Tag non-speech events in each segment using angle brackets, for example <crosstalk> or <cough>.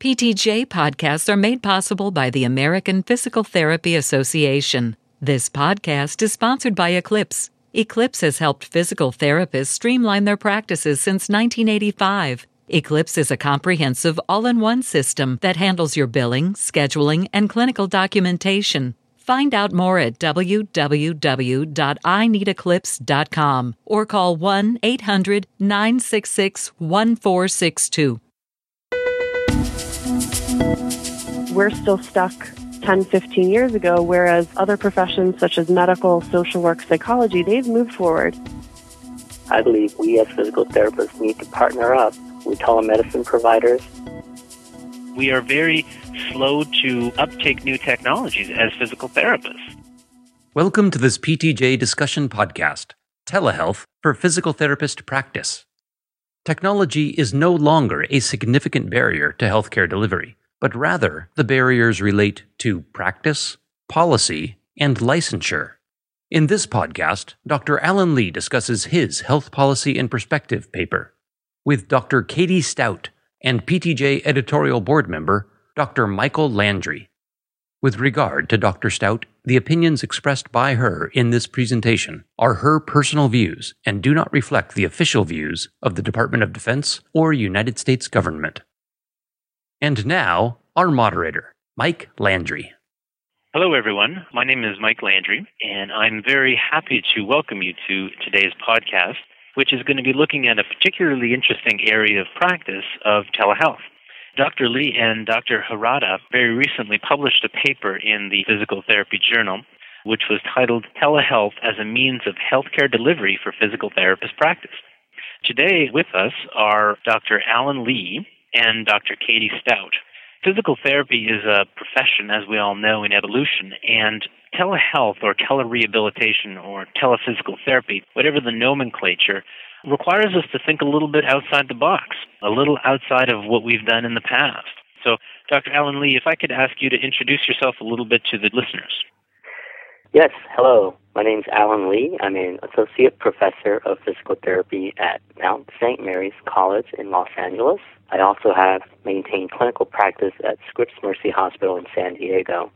PTJ podcasts are made possible by the American Physical Therapy Association. This podcast is sponsored by Eclipse. Eclipse has helped physical therapists streamline their practices since 1985. Eclipse is a comprehensive all in one system that handles your billing, scheduling, and clinical documentation. Find out more at www.ineedeclipse.com or call 1 800 966 1462. We're still stuck 10, 15 years ago, whereas other professions such as medical, social work, psychology, they've moved forward. I believe we as physical therapists need to partner up with telemedicine providers. We are very slow to uptake new technologies as physical therapists. Welcome to this PTJ discussion podcast Telehealth for Physical Therapist Practice. Technology is no longer a significant barrier to healthcare delivery, but rather the barriers relate to practice, policy, and licensure. In this podcast, Dr. Alan Lee discusses his Health Policy in Perspective paper with Dr. Katie Stout and PTJ editorial board member Dr. Michael Landry. With regard to Dr. Stout, the opinions expressed by her in this presentation are her personal views and do not reflect the official views of the Department of Defense or United States government. And now, our moderator, Mike Landry. Hello, everyone. My name is Mike Landry, and I'm very happy to welcome you to today's podcast, which is going to be looking at a particularly interesting area of practice of telehealth. Dr. Lee and Dr. Harada very recently published a paper in the Physical Therapy Journal, which was titled Telehealth as a Means of Healthcare Delivery for Physical Therapist Practice. Today with us are Dr. Alan Lee and Dr. Katie Stout. Physical therapy is a profession, as we all know, in evolution, and telehealth or telerehabilitation or telephysical therapy, whatever the nomenclature, requires us to think a little bit outside the box, a little outside of what we've done in the past. So, Dr. Alan Lee, if I could ask you to introduce yourself a little bit to the listeners. Yes, hello. My name is Alan Lee. I'm an associate professor of physical therapy at Mount St. Mary's College in Los Angeles. I also have maintained clinical practice at Scripps Mercy Hospital in San Diego.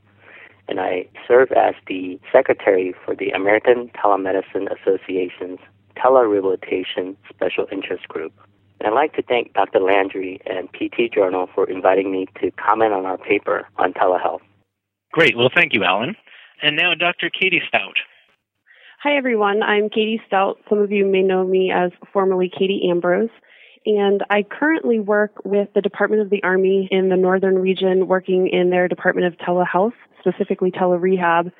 And I serve as the secretary for the American Telemedicine Association's Telerehabilitation Special Interest Group. And I'd like to thank Dr. Landry and PT Journal for inviting me to comment on our paper on telehealth. Great. Well, thank you, Alan. And now, Dr. Katie Stout. Hi, everyone. I'm Katie Stout. Some of you may know me as formerly Katie Ambrose. And I currently work with the Department of the Army in the northern region, working in their Department of Telehealth, specifically telerehab,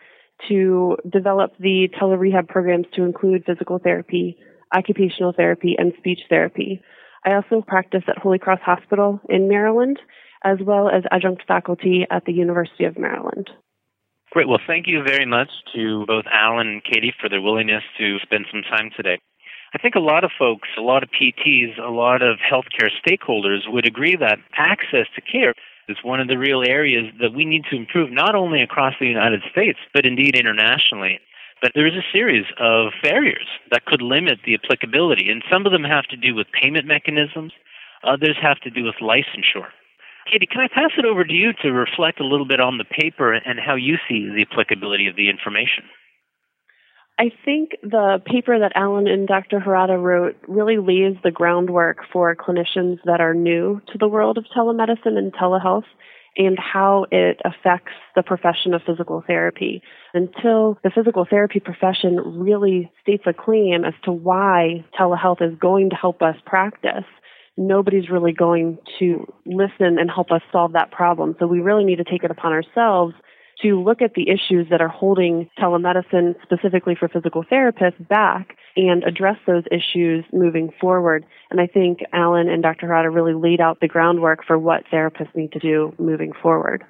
to develop the telerehab programs to include physical therapy, occupational therapy, and speech therapy. I also practice at Holy Cross Hospital in Maryland, as well as adjunct faculty at the University of Maryland. Great. Well, thank you very much to both Alan and Katie for their willingness to spend some time today. I think a lot of folks, a lot of PTs, a lot of healthcare stakeholders would agree that access to care is one of the real areas that we need to improve not only across the United States, but indeed internationally. But there is a series of barriers that could limit the applicability, and some of them have to do with payment mechanisms, others have to do with licensure. Katie, can I pass it over to you to reflect a little bit on the paper and how you see the applicability of the information? I think the paper that Alan and Dr. Harada wrote really lays the groundwork for clinicians that are new to the world of telemedicine and telehealth and how it affects the profession of physical therapy. Until the physical therapy profession really states a claim as to why telehealth is going to help us practice, nobody's really going to listen and help us solve that problem. So we really need to take it upon ourselves to look at the issues that are holding telemedicine, specifically for physical therapists, back and address those issues moving forward. And I think Alan and Dr. Harada really laid out the groundwork for what therapists need to do moving forward.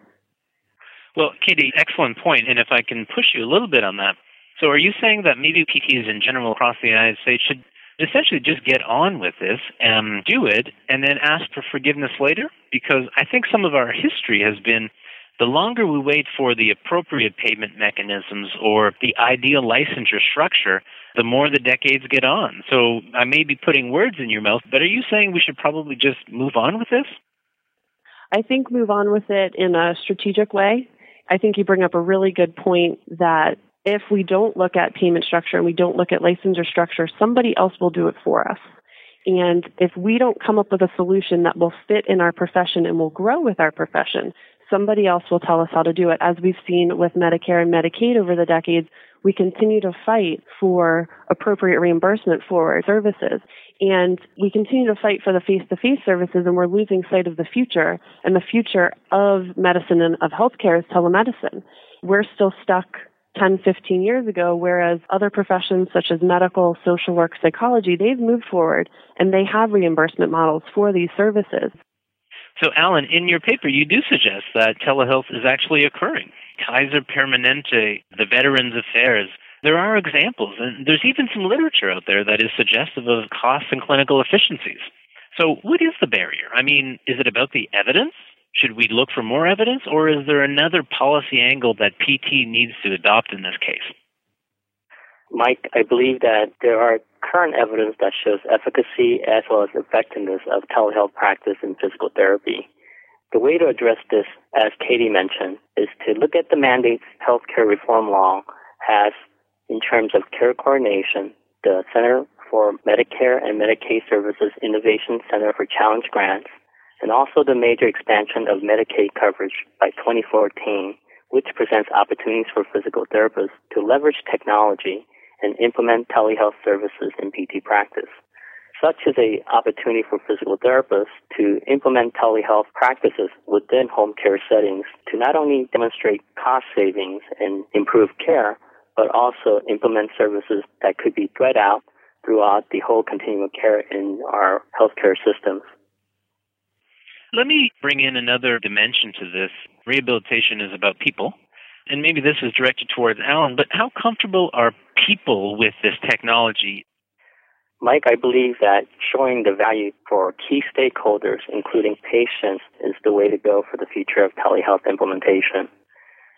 Well, Katie, excellent point. And if I can push you a little bit on that. So are you saying that maybe PTs in general across the United States should essentially just get on with this and do it and then ask for forgiveness later? Because I think some of our history has been the longer we wait for the appropriate payment mechanisms or the ideal licensure structure, the more the decades get on. So I may be putting words in your mouth, but are you saying we should probably just move on with this? I think move on with it in a strategic way. I think you bring up a really good point that if we don't look at payment structure and we don't look at licensure structure, somebody else will do it for us. And if we don't come up with a solution that will fit in our profession and will grow with our profession, somebody else will tell us how to do it. As we've seen with Medicare and Medicaid over the decades, we continue to fight for appropriate reimbursement for our services. And we continue to fight for the face to face services, and we're losing sight of the future. And the future of medicine and of healthcare is telemedicine. We're still stuck 10, 15 years ago, whereas other professions such as medical, social work, psychology, they've moved forward and they have reimbursement models for these services. So, Alan, in your paper, you do suggest that telehealth is actually occurring. Kaiser Permanente, the Veterans Affairs, there are examples, and there's even some literature out there that is suggestive of costs and clinical efficiencies. So, what is the barrier? I mean, is it about the evidence? Should we look for more evidence, or is there another policy angle that PT needs to adopt in this case? Mike, I believe that there are current evidence that shows efficacy as well as effectiveness of telehealth practice in physical therapy. The way to address this, as Katie mentioned, is to look at the mandates healthcare reform law has in terms of care coordination, the Center for Medicare and Medicaid Services Innovation Center for Challenge Grants, and also the major expansion of Medicaid coverage by 2014, which presents opportunities for physical therapists to leverage technology and implement telehealth services in PT practice. Such is a opportunity for physical therapists to implement telehealth practices within home care settings to not only demonstrate cost savings and improve care, but also implement services that could be spread out throughout the whole continuum of care in our healthcare systems. Let me bring in another dimension to this. Rehabilitation is about people. And maybe this is directed towards Alan, but how comfortable are people with this technology? Mike, I believe that showing the value for key stakeholders, including patients, is the way to go for the future of telehealth implementation.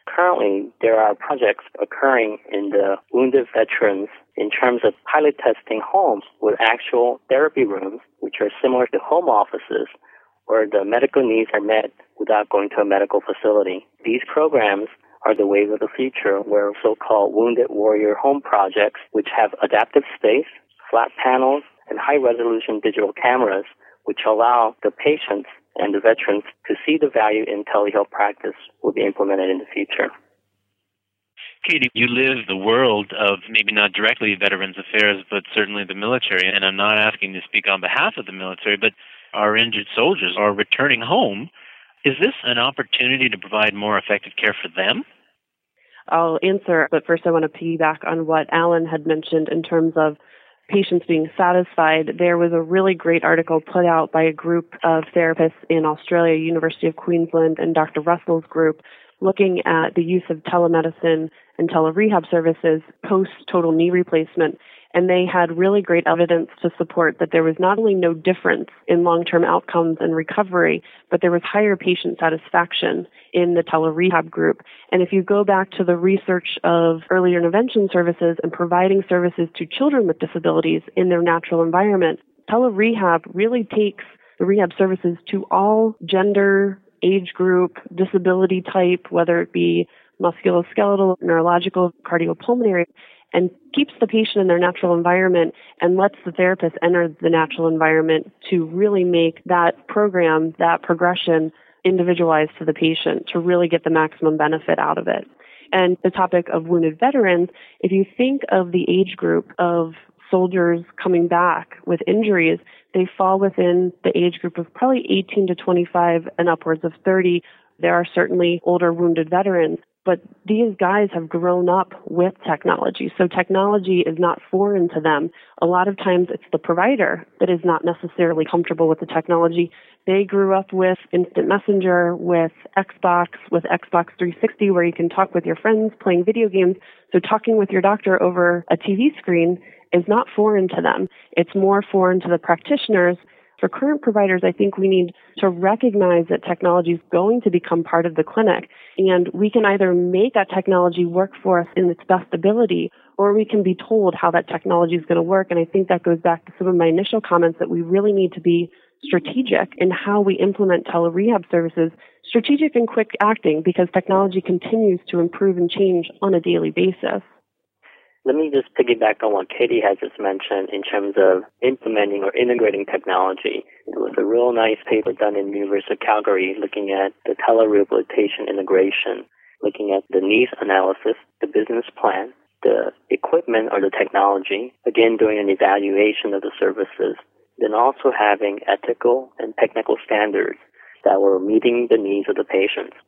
Currently, there are projects occurring in the wounded veterans in terms of pilot testing homes with actual therapy rooms, which are similar to home offices, where the medical needs are met without going to a medical facility. These programs are the wave of the future, where so-called wounded warrior home projects, which have adaptive space, flat panels, and high-resolution digital cameras, which allow the patients and the veterans to see the value in telehealth practice, will be implemented in the future. Katie, you live the world of maybe not directly Veterans Affairs, but certainly the military. And I'm not asking to speak on behalf of the military, but our injured soldiers are returning home. Is this an opportunity to provide more effective care for them? I'll answer, but first I want to piggyback on what Alan had mentioned in terms of patients being satisfied. There was a really great article put out by a group of therapists in Australia, University of Queensland, and Dr. Russell's group looking at the use of telemedicine and telerehab services post total knee replacement and they had really great evidence to support that there was not only no difference in long-term outcomes and recovery, but there was higher patient satisfaction in the telerehab group. And if you go back to the research of early intervention services and providing services to children with disabilities in their natural environment, telerehab really takes the rehab services to all gender, age group, disability type, whether it be musculoskeletal, neurological, cardiopulmonary, and keeps the patient in their natural environment and lets the therapist enter the natural environment to really make that program, that progression individualized to the patient to really get the maximum benefit out of it. And the topic of wounded veterans, if you think of the age group of soldiers coming back with injuries, they fall within the age group of probably 18 to 25 and upwards of 30. There are certainly older wounded veterans but these guys have grown up with technology. So technology is not foreign to them. A lot of times it's the provider that is not necessarily comfortable with the technology. They grew up with instant messenger, with Xbox, with Xbox 360 where you can talk with your friends playing video games. So talking with your doctor over a TV screen is not foreign to them. It's more foreign to the practitioners for current providers, I think we need to recognize that technology is going to become part of the clinic, and we can either make that technology work for us in its best ability, or we can be told how that technology is going to work. And I think that goes back to some of my initial comments that we really need to be strategic in how we implement telerehab services, strategic and quick acting because technology continues to improve and change on a daily basis. Let me just piggyback on what Katie has just mentioned in terms of implementing or integrating technology. It was a real nice paper done in the University of Calgary looking at the telerehabilitation integration, looking at the needs analysis, the business plan, the equipment or the technology, again doing an evaluation of the services, then also having ethical and technical standards that were meeting the needs of the patients.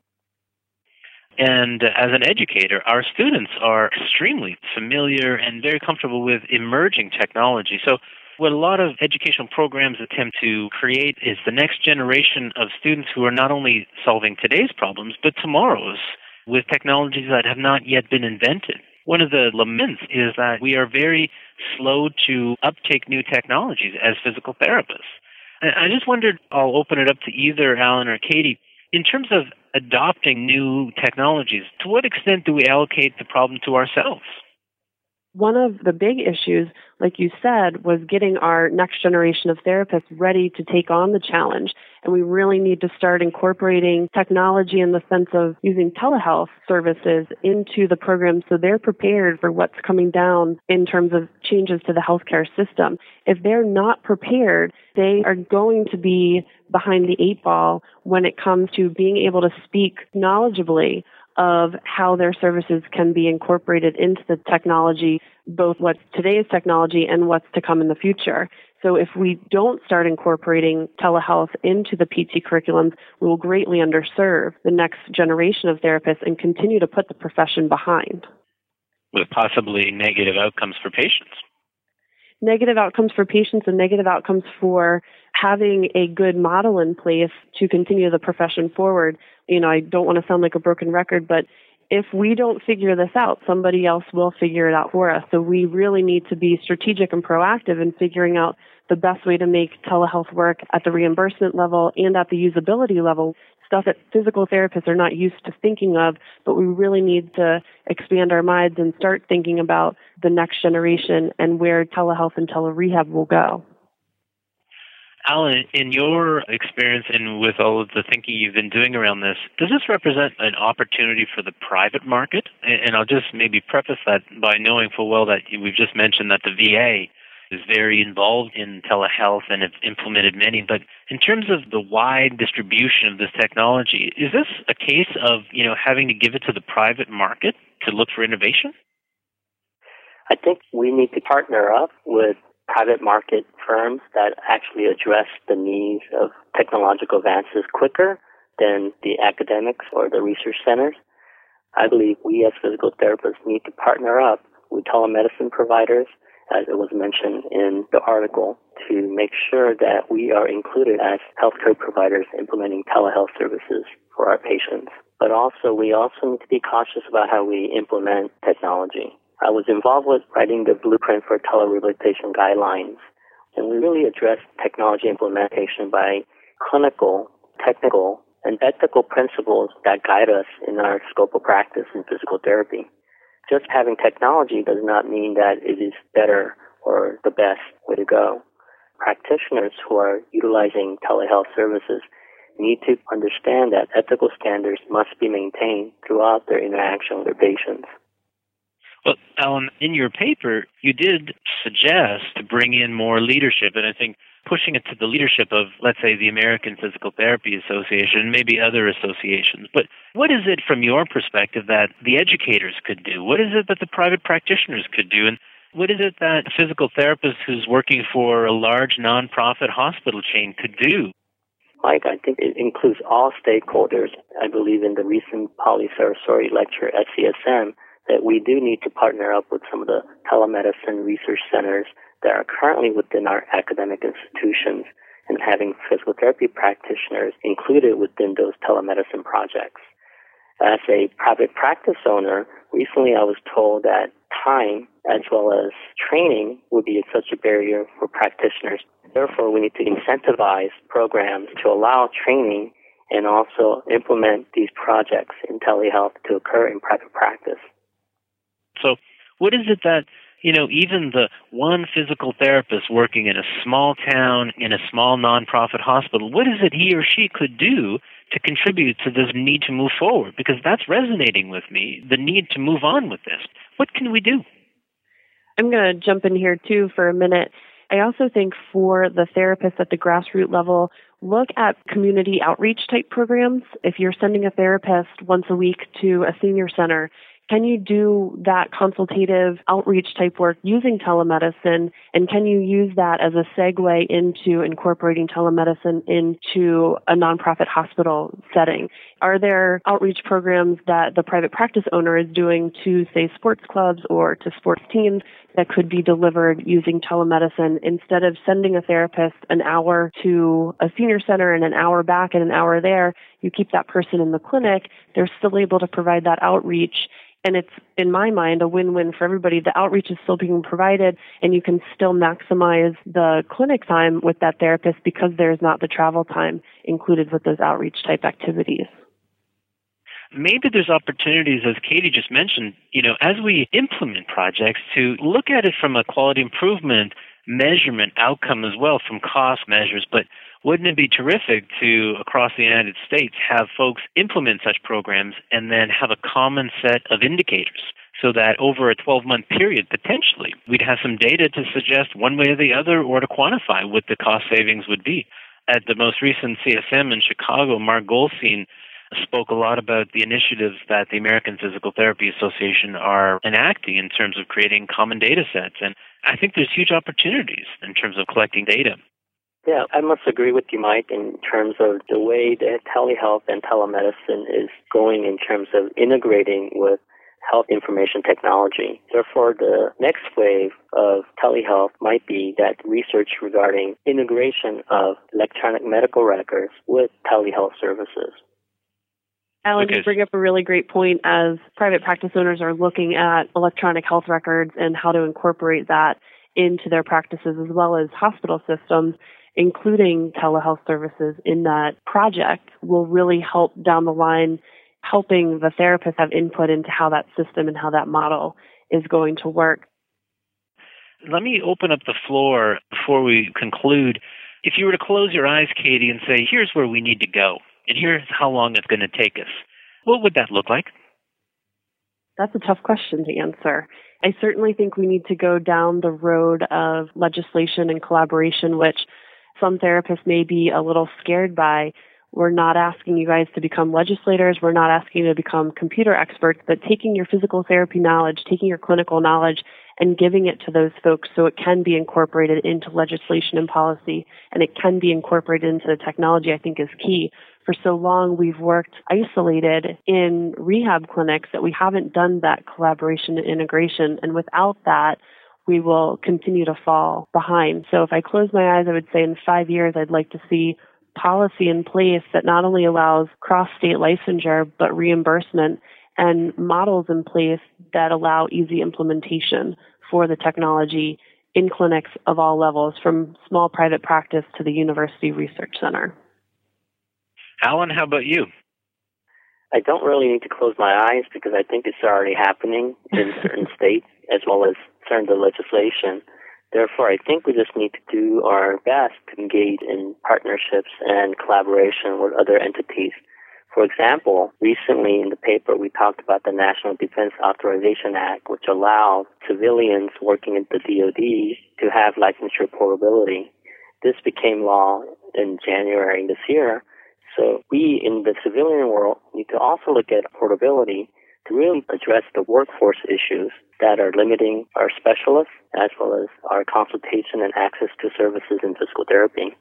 And as an educator, our students are extremely familiar and very comfortable with emerging technology. So, what a lot of educational programs attempt to create is the next generation of students who are not only solving today's problems, but tomorrow's with technologies that have not yet been invented. One of the laments is that we are very slow to uptake new technologies as physical therapists. I just wondered, I'll open it up to either Alan or Katie. In terms of adopting new technologies, to what extent do we allocate the problem to ourselves? One of the big issues, like you said, was getting our next generation of therapists ready to take on the challenge. And we really need to start incorporating technology in the sense of using telehealth services into the program so they're prepared for what's coming down in terms of changes to the healthcare system. If they're not prepared, they are going to be behind the eight ball when it comes to being able to speak knowledgeably of how their services can be incorporated into the technology, both what's today's technology and what's to come in the future. So if we don't start incorporating telehealth into the PT curriculums, we will greatly underserve the next generation of therapists and continue to put the profession behind. With possibly negative outcomes for patients. Negative outcomes for patients and negative outcomes for having a good model in place to continue the profession forward. You know, I don't want to sound like a broken record, but if we don't figure this out, somebody else will figure it out for us. So we really need to be strategic and proactive in figuring out the best way to make telehealth work at the reimbursement level and at the usability level. Stuff that physical therapists are not used to thinking of, but we really need to expand our minds and start thinking about the next generation and where telehealth and telerehab will go. Alan, in your experience and with all of the thinking you've been doing around this, does this represent an opportunity for the private market? And I'll just maybe preface that by knowing full well that we've just mentioned that the VA is very involved in telehealth and have implemented many. But in terms of the wide distribution of this technology, is this a case of you know having to give it to the private market to look for innovation? I think we need to partner up with private market firms that actually address the needs of technological advances quicker than the academics or the research centers. I believe we as physical therapists need to partner up with telemedicine providers, as it was mentioned in the article, to make sure that we are included as healthcare providers implementing telehealth services for our patients. But also, we also need to be cautious about how we implement technology. I was involved with writing the blueprint for telerehabilitation guidelines, and we really addressed technology implementation by clinical, technical, and ethical principles that guide us in our scope of practice in physical therapy. Just having technology does not mean that it is better or the best way to go. Practitioners who are utilizing telehealth services need to understand that ethical standards must be maintained throughout their interaction with their patients. Well, Alan, in your paper, you did suggest to bring in more leadership, and I think pushing it to the leadership of, let's say, the American Physical Therapy Association, maybe other associations. But what is it from your perspective that the educators could do? What is it that the private practitioners could do? And what is it that a physical therapist who's working for a large nonprofit hospital chain could do? Mike, I think it includes all stakeholders. I believe in the recent Polly Cerasoli lecture at CSM that we do need to partner up with some of the telemedicine research centers that are currently within our academic institutions and having physical therapy practitioners included within those telemedicine projects. As a private practice owner, recently I was told that time as well as training would be such a barrier for practitioners. Therefore, we need to incentivize programs to allow training and also implement these projects in telehealth to occur in private practice. What is it that you know, even the one physical therapist working in a small town, in a small nonprofit hospital, what is it he or she could do to contribute to this need to move forward? Because that's resonating with me, the need to move on with this. What can we do? I'm going to jump in here too for a minute. I also think for the therapists at the grassroots level, look at community outreach type programs. If you're sending a therapist once a week to a senior center, can you do that consultative outreach type work using telemedicine? And can you use that as a segue into incorporating telemedicine into a nonprofit hospital setting? Are there outreach programs that the private practice owner is doing to, say, sports clubs or to sports teams that could be delivered using telemedicine instead of sending a therapist an hour to a senior center and an hour back and an hour there? You keep that person in the clinic. They're still able to provide that outreach and it's in my mind a win-win for everybody. The outreach is still being provided and you can still maximize the clinic time with that therapist because there's not the travel time included with those outreach type activities. Maybe there's opportunities, as Katie just mentioned, you know, as we implement projects to look at it from a quality improvement measurement outcome as well from cost measures, but wouldn't it be terrific to, across the United States, have folks implement such programs and then have a common set of indicators? So that over a 12 month period, potentially, we'd have some data to suggest one way or the other or to quantify what the cost savings would be. At the most recent CSM in Chicago, Marc Goldstein spoke a lot about the initiatives that the American Physical Therapy Association are enacting in terms of creating common data sets. And I think there's huge opportunities in terms of collecting data. Yeah, I must agree with you, Mike, in terms of the way that telehealth and telemedicine is going in terms of integrating with health information technology. Therefore, the next wave of telehealth might be that research regarding integration of electronic medical records with telehealth services. Alan, okay. you bring up a really great point as private practice owners are looking at electronic health records and how to incorporate that into their practices as well as hospital systems including telehealth services in that project will really help down the line helping the therapist have input into how that system and how that model is going to work. Let me open up the floor before we conclude. If you were to close your eyes, Katie, and say, here's where we need to go, and here's how long it's going to take us, what would that look like? That's a tough question to answer. I certainly think we need to go down the road of legislation and collaboration, which some therapists may be a little scared by. We're not asking you guys to become legislators. We're not asking you to become computer experts, but taking your physical therapy knowledge, taking your clinical knowledge, and giving it to those folks so it can be incorporated into legislation and policy and it can be incorporated into the technology, I think is key. For so long, we've worked isolated in rehab clinics that we haven't done that collaboration and integration. And without that, we will continue to fall behind. So if I close my eyes, I would say in five years, I'd like to see policy in place that not only allows cross state licensure, but reimbursement and models in place that allow easy implementation for the technology in clinics of all levels, from small private practice to the university research center. Alan, how about you? I don't really need to close my eyes because I think it's already happening in <laughs> certain states as well as certain legislation. Therefore, I think we just need to do our best to engage in partnerships and collaboration with other entities. For example, recently in the paper we talked about the National Defense Authorization Act, which allows civilians working at the DoD to have licensure portability. This became law in January this year. So we in the civilian world need to also look at portability to really address the workforce issues that are limiting our specialists as well as our consultation and access to services in physical therapy.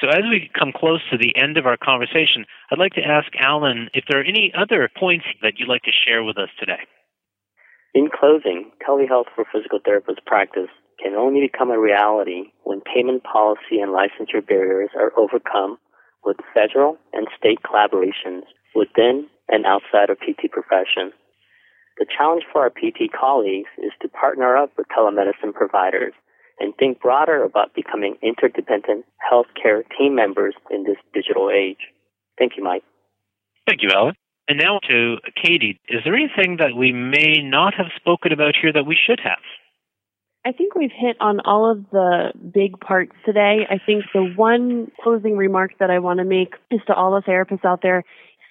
So, as we come close to the end of our conversation, I'd like to ask Alan if there are any other points that you'd like to share with us today. In closing, telehealth for physical therapist practice can only become a reality when payment policy and licensure barriers are overcome with federal and state collaborations within and outside of PT profession. The challenge for our PT colleagues is to partner up with telemedicine providers and think broader about becoming interdependent healthcare team members in this digital age. Thank you, Mike. Thank you, Alan. And now to Katie. Is there anything that we may not have spoken about here that we should have? I think we've hit on all of the big parts today. I think the one closing remark that I want to make is to all the therapists out there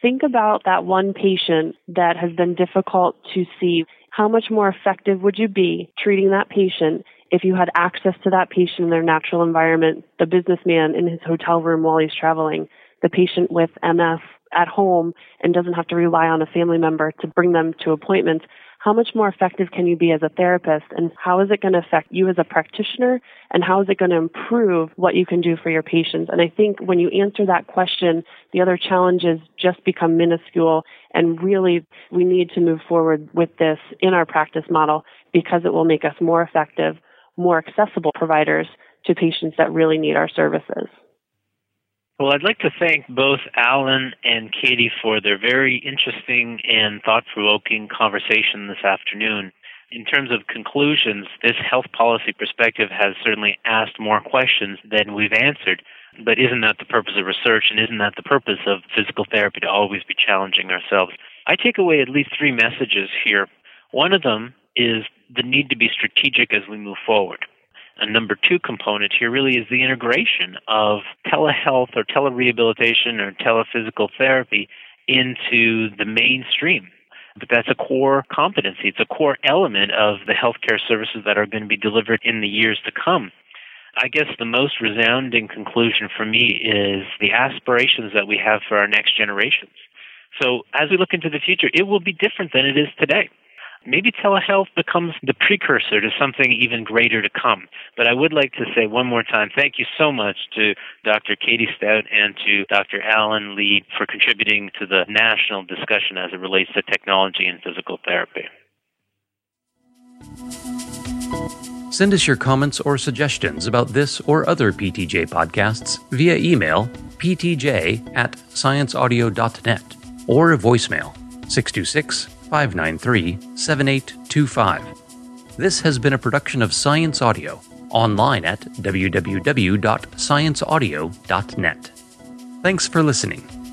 think about that one patient that has been difficult to see. How much more effective would you be treating that patient if you had access to that patient in their natural environment, the businessman in his hotel room while he's traveling, the patient with MS at home and doesn't have to rely on a family member to bring them to appointments? How much more effective can you be as a therapist and how is it going to affect you as a practitioner and how is it going to improve what you can do for your patients? And i think when you answer that question the other challenges just become minuscule and really we need to move forward with this in our practice model because it will make us more effective more accessible providers to patients that really need our services well, I'd like to thank both Alan and Katie for their very interesting and thought provoking conversation this afternoon. In terms of conclusions, this health policy perspective has certainly asked more questions than we've answered. But isn't that the purpose of research, and isn't that the purpose of physical therapy to always be challenging ourselves? I take away at least three messages here. One of them is the need to be strategic as we move forward. A number two component here really is the integration of telehealth or telerehabilitation or telephysical therapy into the mainstream. But that's a core competency. It's a core element of the healthcare services that are going to be delivered in the years to come. I guess the most resounding conclusion for me is the aspirations that we have for our next generations. So as we look into the future, it will be different than it is today maybe telehealth becomes the precursor to something even greater to come. But I would like to say one more time, thank you so much to Dr. Katie Stout and to Dr. Alan Lee for contributing to the national discussion as it relates to technology and physical therapy. Send us your comments or suggestions about this or other PTJ podcasts via email ptj at scienceaudio.net or voicemail 626 593 7825. This has been a production of Science Audio, online at www.scienceaudio.net. Thanks for listening.